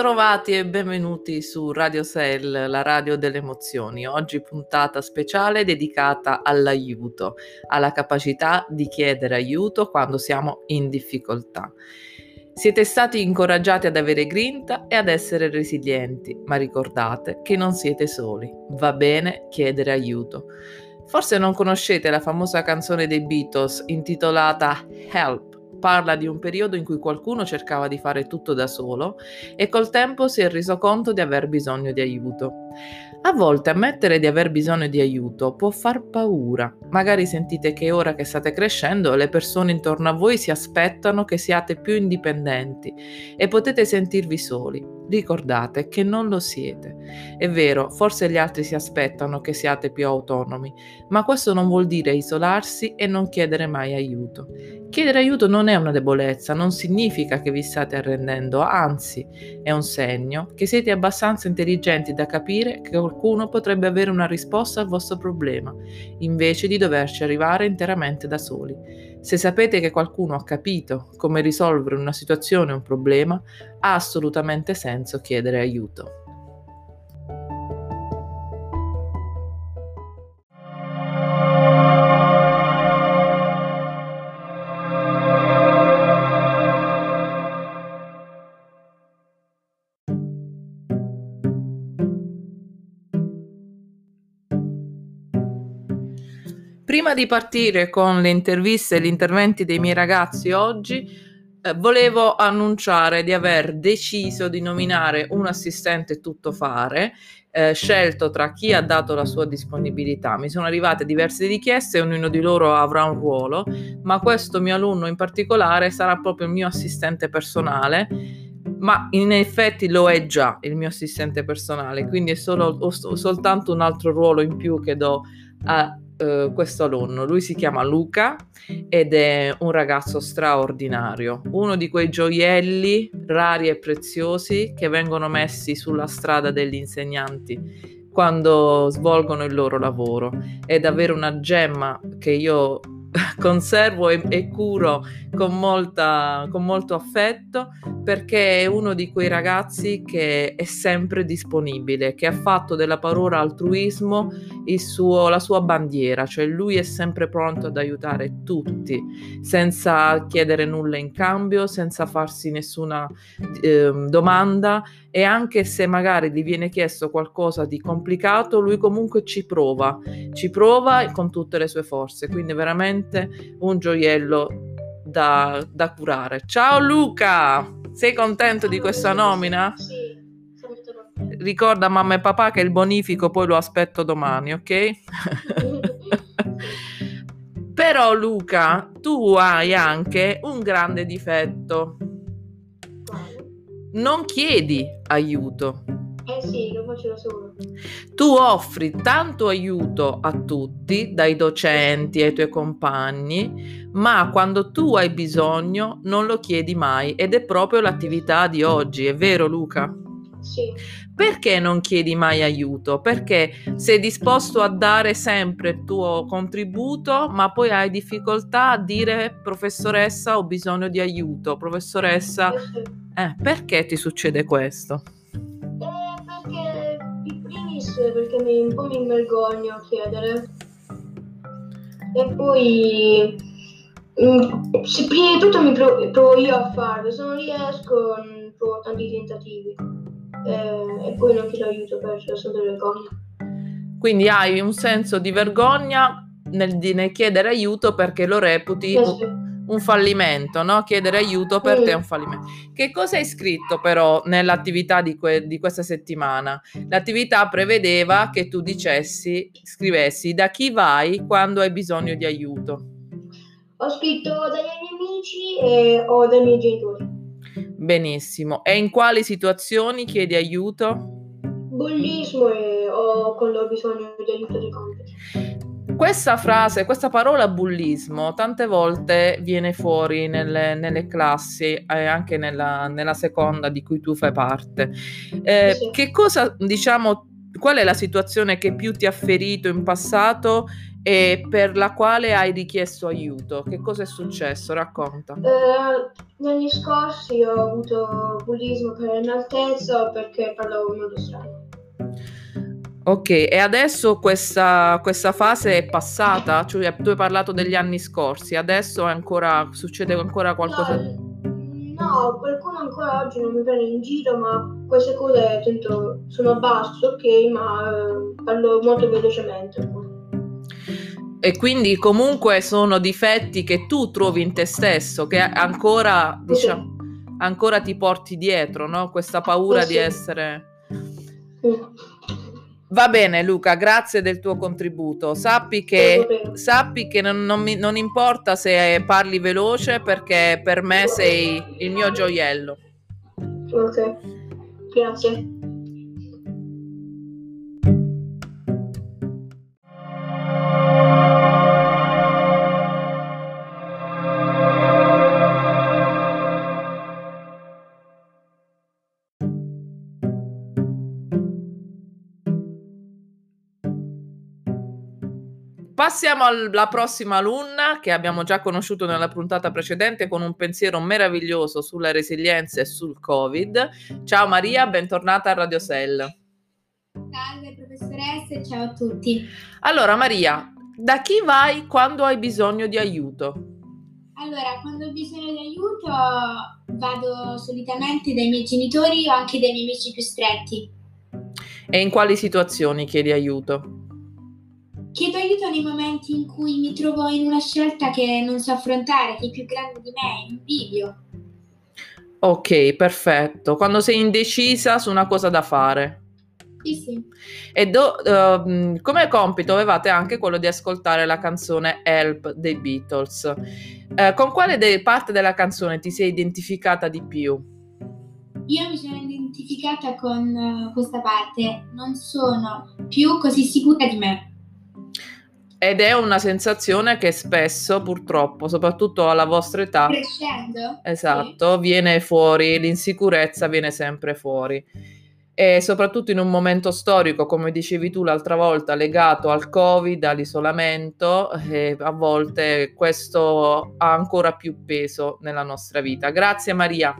Bentrovati e benvenuti su Radio Cell, la radio delle emozioni. Oggi puntata speciale dedicata all'aiuto, alla capacità di chiedere aiuto quando siamo in difficoltà. Siete stati incoraggiati ad avere grinta e ad essere resilienti, ma ricordate che non siete soli. Va bene chiedere aiuto. Forse non conoscete la famosa canzone dei Beatles intitolata Help parla di un periodo in cui qualcuno cercava di fare tutto da solo e col tempo si è reso conto di aver bisogno di aiuto. A volte ammettere di aver bisogno di aiuto può far paura. Magari sentite che ora che state crescendo le persone intorno a voi si aspettano che siate più indipendenti e potete sentirvi soli. Ricordate che non lo siete. È vero, forse gli altri si aspettano che siate più autonomi, ma questo non vuol dire isolarsi e non chiedere mai aiuto. Chiedere aiuto non è una debolezza, non significa che vi state arrendendo, anzi è un segno che siete abbastanza intelligenti da capire che qualcuno potrebbe avere una risposta al vostro problema, invece di doverci arrivare interamente da soli. Se sapete che qualcuno ha capito come risolvere una situazione o un problema, ha assolutamente senso chiedere aiuto. Prima di partire con le interviste e gli interventi dei miei ragazzi oggi, eh, volevo annunciare di aver deciso di nominare un assistente tuttofare eh, scelto tra chi ha dato la sua disponibilità. Mi sono arrivate diverse richieste ognuno di loro avrà un ruolo, ma questo mio alunno in particolare sarà proprio il mio assistente personale ma in effetti lo è già il mio assistente personale, quindi è solo, ho soltanto un altro ruolo in più che do a uh, questo alunno. Lui si chiama Luca ed è un ragazzo straordinario, uno di quei gioielli rari e preziosi che vengono messi sulla strada degli insegnanti quando svolgono il loro lavoro. È davvero una gemma che io conservo e, e curo con, molta, con molto affetto perché è uno di quei ragazzi che è sempre disponibile, che ha fatto della parola altruismo suo, la sua bandiera, cioè lui è sempre pronto ad aiutare tutti senza chiedere nulla in cambio, senza farsi nessuna eh, domanda e anche se magari gli viene chiesto qualcosa di complicato, lui comunque ci prova, ci prova con tutte le sue forze, quindi veramente un gioiello da, da curare. Ciao Luca, sei contento di questa nomina? Sì. Ricorda mamma e papà che il bonifico poi lo aspetto domani, ok? Però Luca, tu hai anche un grande difetto non chiedi aiuto. Eh sì, lo faccio da solo. Tu offri tanto aiuto a tutti, dai docenti ai tuoi compagni, ma quando tu hai bisogno non lo chiedi mai ed è proprio l'attività di oggi, è vero Luca? Sì. Perché non chiedi mai aiuto? Perché sei disposto a dare sempre il tuo contributo, ma poi hai difficoltà a dire professoressa ho bisogno di aiuto, professoressa... Eh, perché ti succede questo? Eh, perché in primis perché mi, un po' mi vergogno a chiedere e poi mm, se prima di tutto mi provo, provo io a farlo, se non riesco provo tanti tentativi eh, e poi non chiedo aiuto perché ho sempre vergogna. Quindi hai un senso di vergogna nel, nel chiedere aiuto perché lo reputi Eh sì. un fallimento, no? Chiedere aiuto per Mm. te è un fallimento. Che cosa hai scritto però nell'attività di, que- di questa settimana? L'attività prevedeva che tu dicessi, scrivessi da chi vai quando hai bisogno di aiuto. Ho scritto dai miei amici e o dai miei genitori. Benissimo. E in quali situazioni chiedi aiuto? Bullismo e o quando ho bisogno di aiuto dei compiti. Questa frase, questa parola bullismo, tante volte viene fuori nelle, nelle classi e anche nella, nella seconda di cui tu fai parte. Eh, Sì. Che cosa, diciamo, qual è la situazione che più ti ha ferito in passato e per la quale hai richiesto aiuto? Che cosa è successo? Racconta. Eh, negli anni scorsi ho avuto bullismo per l'inaltezza perché parlavo in modo strano. Ok, e adesso questa, questa fase è passata? Cioè, tu hai parlato degli anni scorsi, adesso ancora, succede ancora qualcosa? No, no, qualcuno ancora oggi non mi prende in giro, ma queste cose tento, sono basso, ok, ma eh, parlo molto velocemente. E quindi comunque sono difetti che tu trovi in te stesso, che ancora, diciamo, ancora ti porti dietro, no? Questa paura di essere... Va bene Luca, grazie del tuo contributo. Sappi che, sappi che non, non, mi, non importa se parli veloce perché per me sei il mio gioiello. Ok, grazie. Passiamo alla prossima alunna che abbiamo già conosciuto nella puntata precedente con un pensiero meraviglioso sulla resilienza e sul Covid. Ciao Maria, bentornata a Radio Cell. Salve professoressa ciao a tutti. Allora Maria, da chi vai quando hai bisogno di aiuto? Allora, quando ho bisogno di aiuto vado solitamente dai miei genitori o anche dai miei amici più stretti. E in quali situazioni chiedi aiuto? Chiedo aiuto nei momenti in cui mi trovo in una scelta che non so affrontare, che è più grande di me, in un video. Ok, perfetto. Quando sei indecisa su una cosa da fare. Sì, sì. E do, uh, come compito avevate anche quello di ascoltare la canzone Help dei Beatles. Uh, con quale de- parte della canzone ti sei identificata di più? Io mi sono identificata con uh, questa parte. Non sono più così sicura di me. Ed è una sensazione che spesso, purtroppo, soprattutto alla vostra età, crescendo, esatto, sì. viene fuori, l'insicurezza viene sempre fuori. E soprattutto in un momento storico, come dicevi tu l'altra volta, legato al Covid, all'isolamento, eh, a volte questo ha ancora più peso nella nostra vita. Grazie Maria.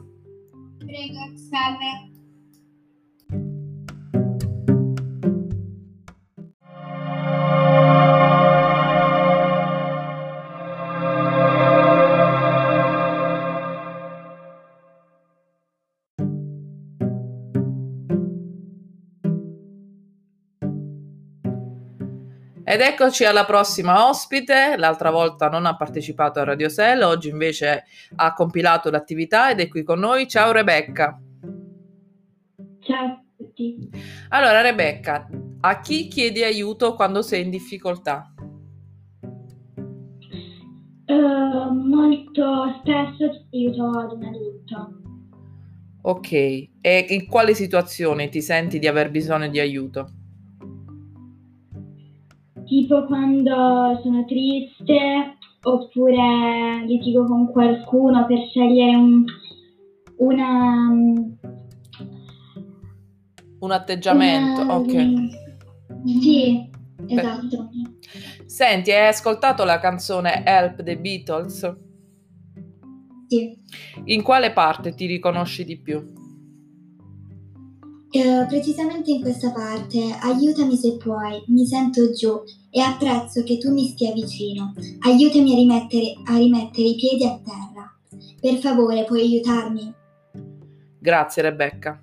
Prego, salve. Ed eccoci alla prossima ospite, l'altra volta non ha partecipato a Radio Sell, oggi invece ha compilato l'attività ed è qui con noi. Ciao Rebecca. Ciao a tutti. Allora Rebecca, a chi chiedi aiuto quando sei in difficoltà? Uh, molto spesso aiuto ad un adulto. Ok, e in quale situazione ti senti di aver bisogno di aiuto? Tipo quando sono triste oppure litigo con qualcuno per scegliere un, una, un atteggiamento, una, ok. Sì, esatto. Senti, hai ascoltato la canzone Help the Beatles? Sì. In quale parte ti riconosci di più? Uh, precisamente in questa parte, aiutami se puoi, mi sento giù e apprezzo che tu mi stia vicino. Aiutami a rimettere, a rimettere i piedi a terra. Per favore, puoi aiutarmi? Grazie Rebecca.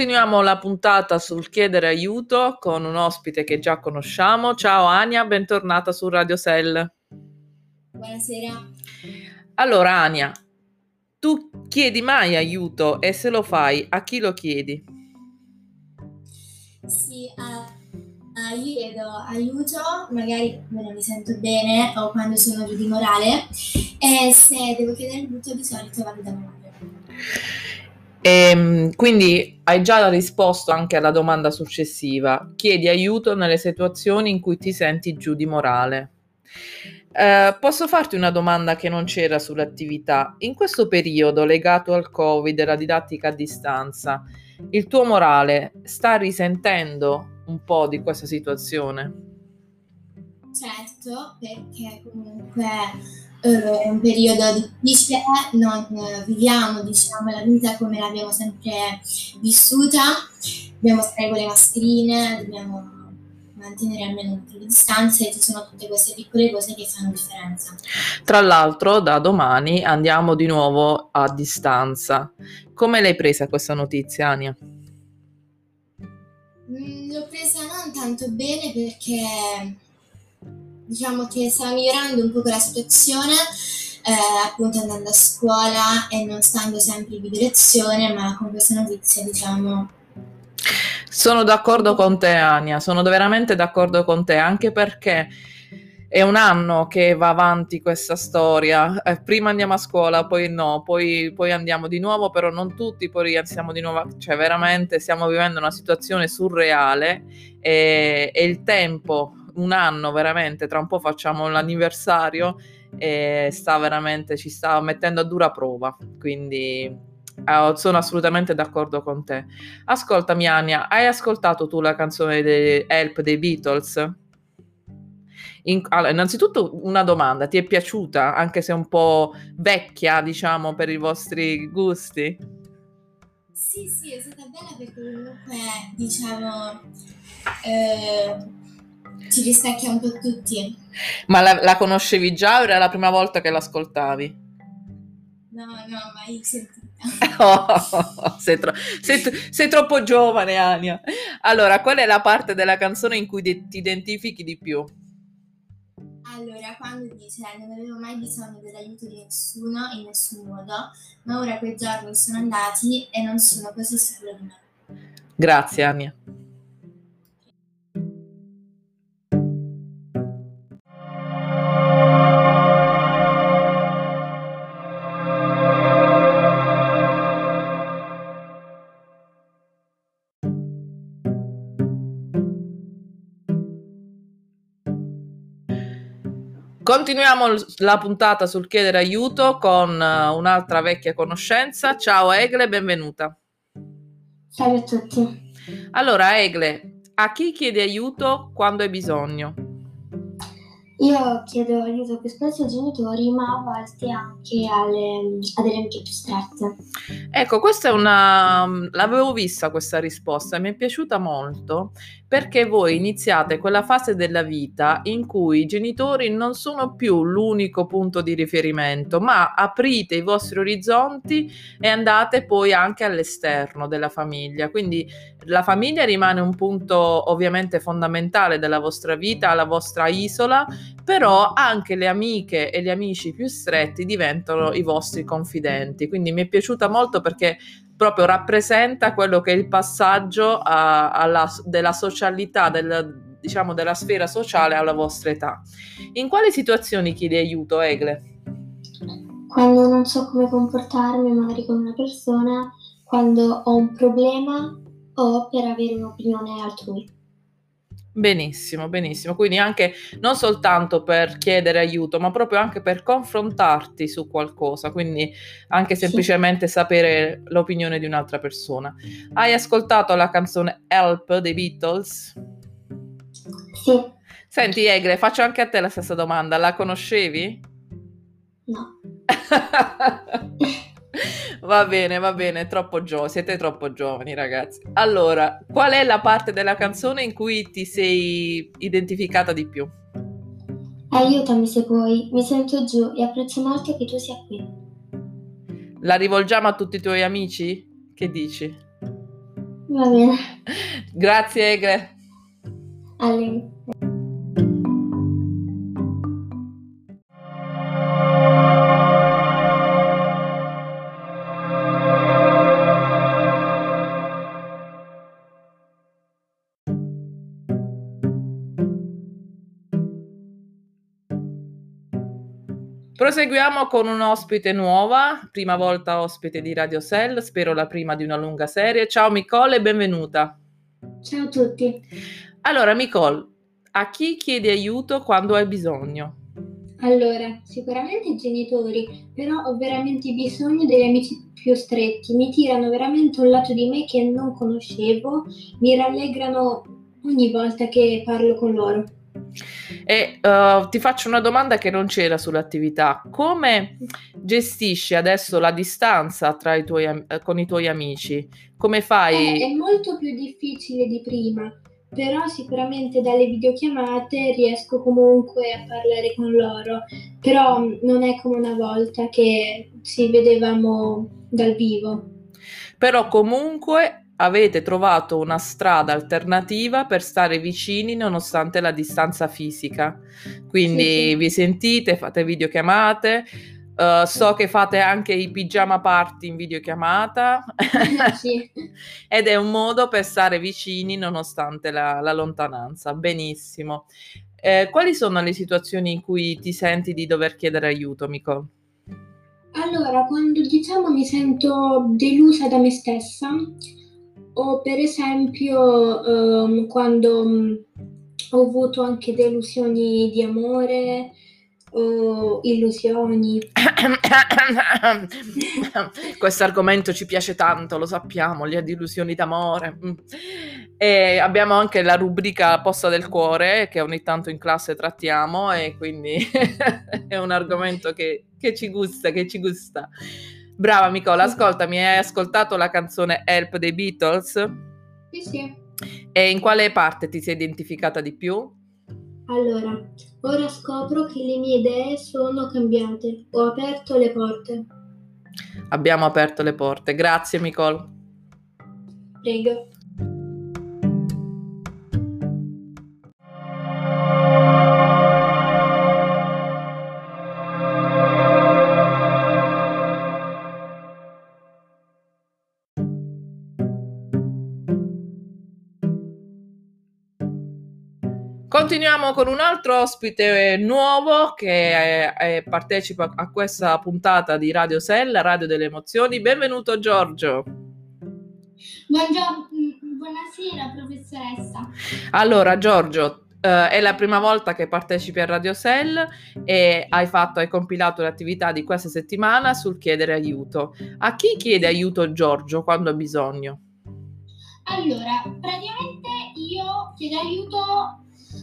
Continuiamo la puntata sul chiedere aiuto con un ospite che già conosciamo. Ciao Ania, bentornata su Radio Cell. Buonasera. Allora Ania, tu chiedi mai aiuto e se lo fai, a chi lo chiedi? Sì, uh, io chiedo aiuto, magari quando non mi sento bene o quando sono giù di morale e se devo chiedere aiuto di solito vado da mia madre. E, ehm, quindi hai già risposto anche alla domanda successiva. Chiedi aiuto nelle situazioni in cui ti senti giù di morale. Eh, posso farti una domanda che non c'era sull'attività? In questo periodo legato al Covid e alla didattica a distanza, il tuo morale sta risentendo un po' di questa situazione? Certo, perché comunque eh, è un periodo difficile, non eh, viviamo diciamo, la vita come l'abbiamo sempre vissuta, dobbiamo stare con le mascherine, dobbiamo mantenere almeno un po' di distanza e ci sono tutte queste piccole cose che fanno differenza. Tra l'altro da domani andiamo di nuovo a distanza. Come l'hai presa questa notizia, Ania? Mm, l'ho presa non tanto bene perché diciamo che stava migliorando un po' la situazione, eh, appunto andando a scuola e non stando sempre in video lezione, ma con questa notizia diciamo... Sono d'accordo con te Ania, sono veramente d'accordo con te, anche perché è un anno che va avanti questa storia. Eh, prima andiamo a scuola, poi no, poi, poi, andiamo di nuovo, però non tutti, poi andiamo di nuovo. Cioè, veramente stiamo vivendo una situazione surreale e, e il tempo un anno veramente, tra un po' facciamo l'anniversario e sta veramente, ci sta mettendo a dura prova, quindi eh, sono assolutamente d'accordo con te. Ascoltami Ania, hai ascoltato tu la canzone di Help dei Beatles? In, allora, innanzitutto una domanda, ti è piaciuta anche se un po' vecchia, diciamo, per i vostri gusti? Sì, sì, è stata bella perché comunque, diciamo, eh, ci rispecchia un po' tutti. Ma la, la, conoscevi già o era la prima volta che l'ascoltavi? No, no, mai sentita. Oh, sei, tro- sei, sei, troppo giovane, Ania. Allora, qual è la parte della canzone in cui de- ti identifichi di più? Allora, quando dice non avevo mai bisogno dell'aiuto di nessuno in nessun modo, ma ora quei giorni sono andati e non sono così sicuro di me. Grazie, Ania. Continuiamo la puntata sul chiedere aiuto con uh, un'altra vecchia conoscenza. Ciao Egle, benvenuta. Ciao a tutti. Allora Egle, a chi chiedi aiuto quando hai bisogno? Io chiedo aiuto più spesso ai genitori, ma a volte anche alle, a delle amiche più strette. Ecco, questa è una... l'avevo vista questa risposta mi è piaciuta molto perché voi iniziate quella fase della vita in cui i genitori non sono più l'unico punto di riferimento, ma aprite i vostri orizzonti e andate poi anche all'esterno della famiglia. Quindi la famiglia rimane un punto ovviamente fondamentale della vostra vita, la vostra isola, però anche le amiche e gli amici più stretti diventano i vostri confidenti. Quindi mi è piaciuta molto perché proprio rappresenta quello che è il passaggio a, alla, della socialità, del, diciamo della sfera sociale alla vostra età. In quali situazioni chiedi aiuto, Egle? Quando non so come comportarmi magari con una persona, quando ho un problema o per avere un'opinione altrui. Benissimo, benissimo. Quindi anche non soltanto per chiedere aiuto, ma proprio anche per confrontarti su qualcosa, quindi anche semplicemente sì. sapere l'opinione di un'altra persona. Hai ascoltato la canzone Help dei Beatles? Sì. Senti, Egre, faccio anche a te la stessa domanda. La conoscevi? No. Va bene, va bene, troppo giovani, siete troppo giovani ragazzi. Allora, qual è la parte della canzone in cui ti sei identificata di più? Aiutami se puoi, mi sento giù e apprezzo molto che tu sia qui. La rivolgiamo a tutti i tuoi amici? Che dici? Va bene. Grazie Egre. A lei. Proseguiamo con un ospite nuova, prima volta ospite di Radio Cell, spero la prima di una lunga serie. Ciao Nicole e benvenuta. Ciao a tutti. Allora Nicole, a chi chiedi aiuto quando hai bisogno? Allora, sicuramente i genitori, però ho veramente bisogno degli amici più stretti. Mi tirano veramente un lato di me che non conoscevo, mi rallegrano ogni volta che parlo con loro. E uh, ti faccio una domanda che non c'era sull'attività. Come gestisci adesso la distanza tra i tuoi, con i tuoi amici? Come fai? Eh, è molto più difficile di prima, però sicuramente dalle videochiamate riesco comunque a parlare con loro, però non è come una volta che ci vedevamo dal vivo. Però comunque avete trovato una strada alternativa per stare vicini nonostante la distanza fisica. Quindi sì, sì. vi sentite, fate videochiamate. Uh, so che fate anche i pigiama party in videochiamata sì. ed è un modo per stare vicini nonostante la, la lontananza. Benissimo. Eh, quali sono le situazioni in cui ti senti di dover chiedere aiuto, Mico? Allora, quando diciamo mi sento delusa da me stessa, o per esempio um, quando um, ho avuto anche delusioni di amore o illusioni. Questo argomento ci piace tanto, lo sappiamo, le illusioni d'amore. E abbiamo anche la rubrica Posta del Cuore che ogni tanto in classe trattiamo e quindi è un argomento che, che ci gusta, che ci gusta. Brava Nicola, ascoltami, hai ascoltato la canzone Help dei Beatles? Sì, sì. E in quale parte ti sei identificata di più? Allora, ora scopro che le mie idee sono cambiate. Ho aperto le porte. Abbiamo aperto le porte. Grazie, Nicole. Prego. Continuiamo con un altro ospite nuovo che è, è, partecipa a questa puntata di Radio Sella, Radio delle Emozioni. Benvenuto Giorgio. Buongiorno, buonasera professoressa. Allora Giorgio, Uh, è la prima volta che partecipi a Radio Cell e hai fatto, hai compilato l'attività di questa settimana sul chiedere aiuto. A chi chiede aiuto Giorgio quando ha bisogno? Allora, praticamente io chiedo aiuto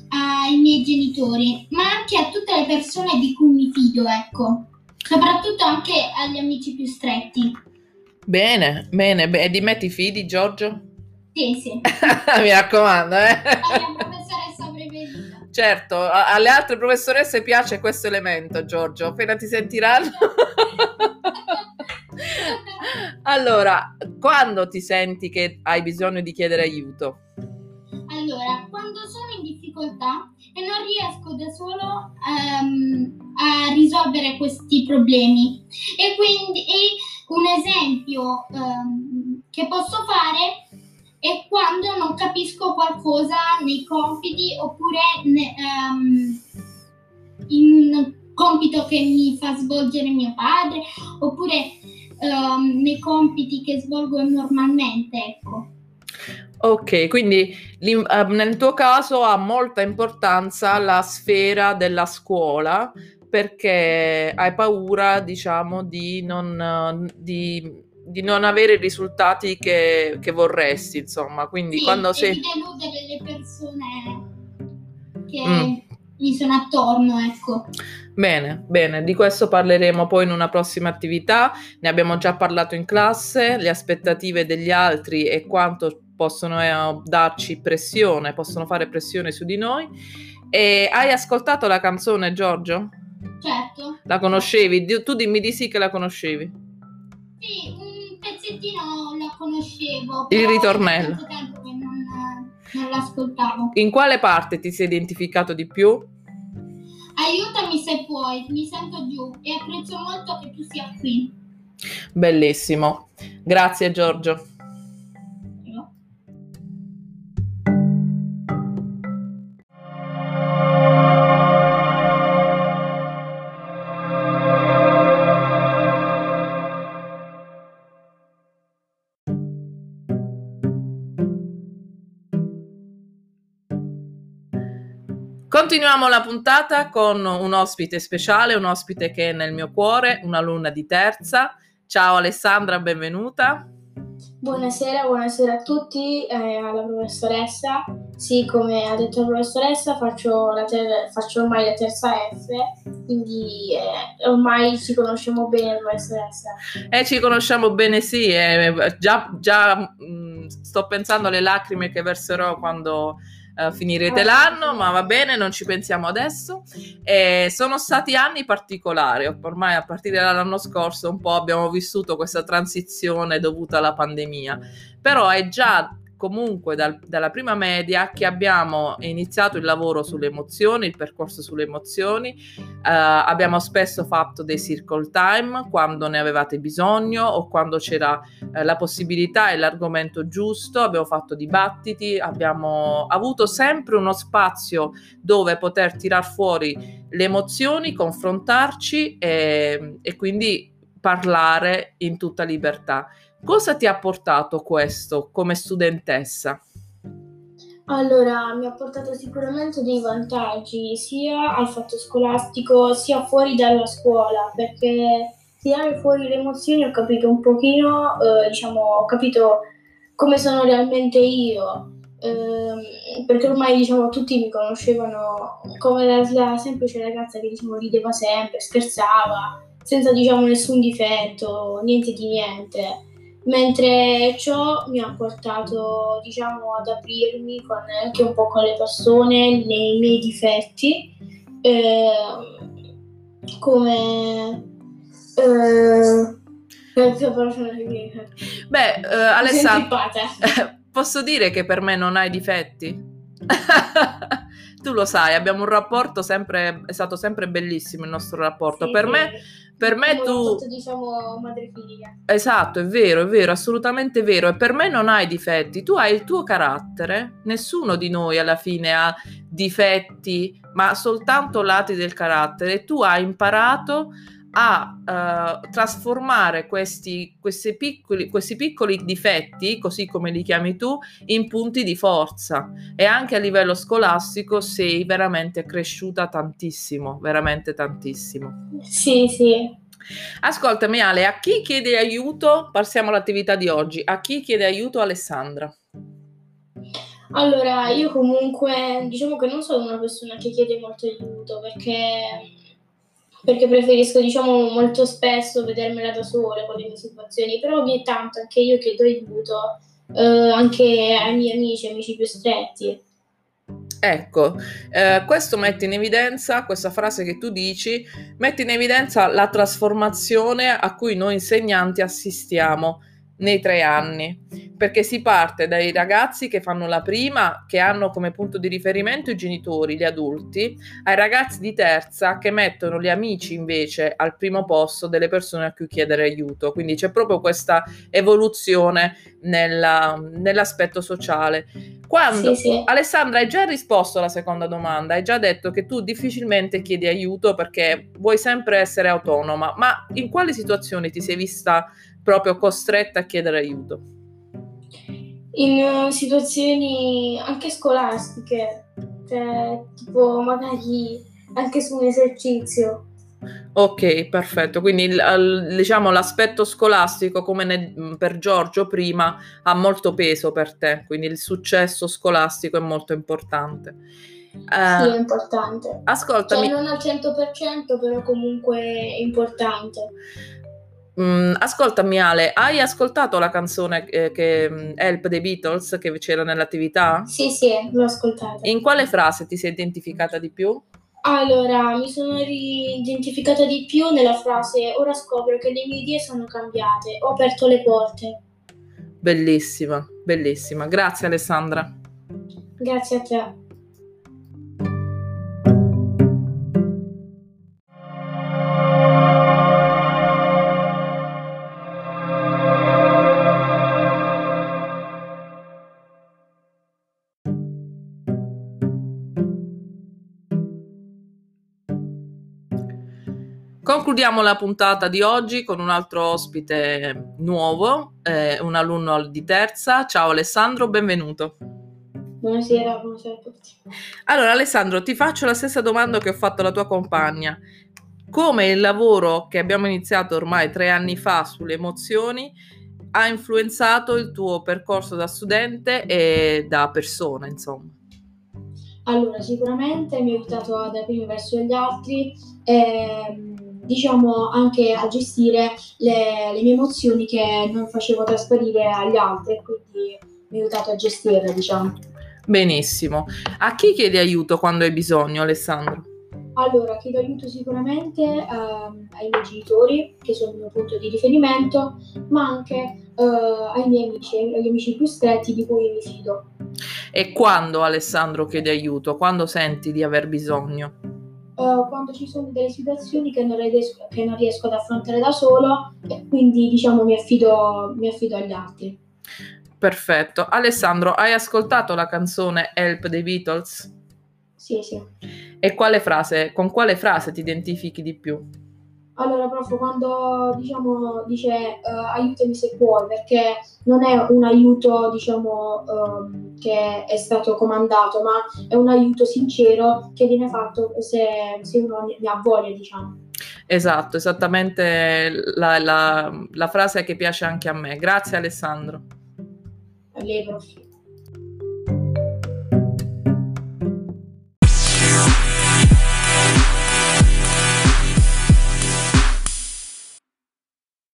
ai miei genitori, ma anche a tutte le persone di cui mi fido, ecco. Soprattutto anche agli amici più stretti. Bene, bene. e di me ti fidi, Giorgio? Sì, sì. mi raccomando, eh. La mia professoressa preferita. Certo, alle altre professoresse piace questo elemento, Giorgio. Appena ti sentiranno... allora, quando ti senti che hai bisogno di chiedere aiuto? Allora, quando sono difficoltà e non riesco da solo um, a risolvere questi problemi. E quindi un esempio um, che posso fare è quando non capisco qualcosa nei compiti oppure ne, um, in un compito che mi fa svolgere mio padre oppure nei compiti che svolgo normalmente, ecco. Ok, quindi uh, nel tuo caso ha molta importanza la sfera della scuola perché hai paura, diciamo, di non, di, di non avere i risultati che, che, vorresti, insomma. Quindi sì, quando sei... di deludere le persone che mm. mi sono attorno, ecco. Bene, bene, di questo parleremo poi in una prossima attività. Ne abbiamo già parlato in classe, le aspettative degli altri e quanto possono eh, darci pressione, possono fare pressione su di noi. E hai ascoltato la canzone, Giorgio? Certo. La conoscevi? Tu dimmi di sì che la conoscevi. Sì, un pezzettino la conoscevo. Il ritornello. non, non l'ascoltavo. In quale parte ti sei identificato di più? Aiutami se puoi, mi sento giù e apprezzo molto che tu sia qui. Bellissimo. Grazie Giorgio. Continuiamo la puntata con un ospite speciale, un ospite che è nel mio cuore, un'alunna di terza. Ciao Alessandra, benvenuta. Buonasera, buonasera a tutti, eh, alla professoressa. Sì, come ha detto la professoressa, faccio, la ter- faccio ormai la terza F, quindi eh, ormai ci conosciamo bene professoressa. Eh, ci conosciamo bene, sì, eh, già, già mh, sto pensando alle lacrime che verserò quando uh, finirete l'anno, ma va bene, non ci pensiamo adesso. E sono stati anni particolari, ormai a partire dall'anno scorso un po' abbiamo vissuto questa transizione dovuta alla pandemia, però è già comunque dal, dalla prima media che abbiamo iniziato il lavoro sulle emozioni, il percorso sulle emozioni, eh, abbiamo spesso fatto dei circle time quando ne avevate bisogno o quando c'era eh, la possibilità e l'argomento giusto, abbiamo fatto dibattiti, abbiamo avuto sempre uno spazio dove poter tirar fuori le emozioni, confrontarci e, e quindi parlare in tutta libertà. Cosa ti ha portato questo come studentessa? Allora, mi ha portato sicuramente dei vantaggi sia al fatto scolastico sia fuori dalla scuola, perché tirare fuori le emozioni ho capito un pochino, eh, diciamo, ho capito come sono realmente io, eh, perché ormai diciamo tutti mi conoscevano come la, la semplice ragazza che diciamo rideva sempre, scherzava, senza diciamo nessun difetto, niente di niente mentre ciò mi ha portato diciamo ad aprirmi con, anche un po' con le persone nei miei difetti eh, come eh, beh eh, Alessandra posso dire che per me non hai difetti? Tu lo sai abbiamo un rapporto sempre è stato sempre bellissimo il nostro rapporto. Sì, per sì. me per me Come tu... Fatto, diciamo madre-figlia. Esatto, è vero, è vero, assolutamente vero. E per me non hai difetti, tu hai il tuo carattere. Nessuno di noi alla fine ha difetti, ma soltanto lati del carattere. Tu hai imparato a uh, trasformare questi, questi, piccoli, questi piccoli difetti, così come li chiami tu, in punti di forza. E anche a livello scolastico sei veramente cresciuta tantissimo, veramente tantissimo. Sì, sì. Ascoltami Ale, a chi chiede aiuto? Passiamo all'attività di oggi. A chi chiede aiuto Alessandra? Allora, io comunque diciamo che non sono una persona che chiede molto aiuto perché perché preferisco, diciamo, molto spesso vedermela da sola con le mie situazioni, però ogni tanto anche io chiedo aiuto eh, anche ai miei amici, amici più stretti. Ecco, eh, questo mette in evidenza, questa frase che tu dici, mette in evidenza la trasformazione a cui noi insegnanti assistiamo nei tre anni, perché si parte dai ragazzi che fanno la prima, che hanno come punto di riferimento i genitori, gli adulti, ai ragazzi di terza che mettono gli amici invece al primo posto delle persone a cui chiedere aiuto. Quindi c'è proprio questa evoluzione nella, nell'aspetto sociale. Quando sì, sì. Alessandra hai già risposto alla seconda domanda, hai già detto che tu difficilmente chiedi aiuto perché vuoi sempre essere autonoma, ma in quali situazioni ti sei vista proprio costretta a chiedere aiuto? In uh, situazioni anche scolastiche, cioè tipo magari anche su un esercizio. Ok, perfetto. Quindi il, diciamo l'aspetto scolastico, come ne, per Giorgio prima, ha molto peso per te, quindi il successo scolastico è molto importante. Uh, sì, è importante. Ascoltami. Cioè, non al 100%, però comunque è importante. Mm, ascoltami Ale, hai ascoltato la canzone eh, che mm, Help dei Beatles che c'era nell'attività? Sì, sì, l'ho ascoltata. In quale frase ti sei identificata di più? Allora, mi sono identificata di più nella frase ora scopro che le mie idee sono cambiate, ho aperto le porte. Bellissima, bellissima. Grazie Alessandra. Grazie a te. Concludiamo la puntata di oggi con un altro ospite nuovo, eh, un alunno di terza. Ciao Alessandro, benvenuto. Buonasera, buonasera a tutti. Allora, Alessandro, ti faccio la stessa domanda che ho fatto alla tua compagna. Come il lavoro che abbiamo iniziato ormai tre anni fa sulle emozioni ha influenzato il tuo percorso da studente e da persona, insomma? Allora, sicuramente mi ha aiutato ad aprirmi verso gli altri e diciamo anche a gestire le, le mie emozioni che non facevo trasferire agli altri, quindi mi ha aiutato a gestirle, diciamo. Benissimo. A chi chiedi aiuto quando hai bisogno, Alessandro? Allora, chiedo aiuto sicuramente ehm, ai miei genitori, che sono il mio punto di riferimento, ma anche eh, ai miei amici, agli amici più stretti di cui mi fido. E quando, Alessandro, chiedi aiuto? Quando senti di aver bisogno? Eh, quando ci sono delle situazioni che non, riesco, che non riesco ad affrontare da solo, e quindi diciamo mi affido, mi affido agli altri. Perfetto. Alessandro, hai ascoltato la canzone Help dei Beatles? Sì, sì. E quale frase, con quale frase ti identifichi di più? Allora, prof, quando diciamo dice eh, aiutami se puoi, perché non è un aiuto, diciamo, ehm, che è stato comandato, ma è un aiuto sincero che viene fatto se, se uno ne ha voglia, diciamo. Esatto, esattamente la, la- la frase che piace anche a me. Grazie Alessandro. A lei, prof.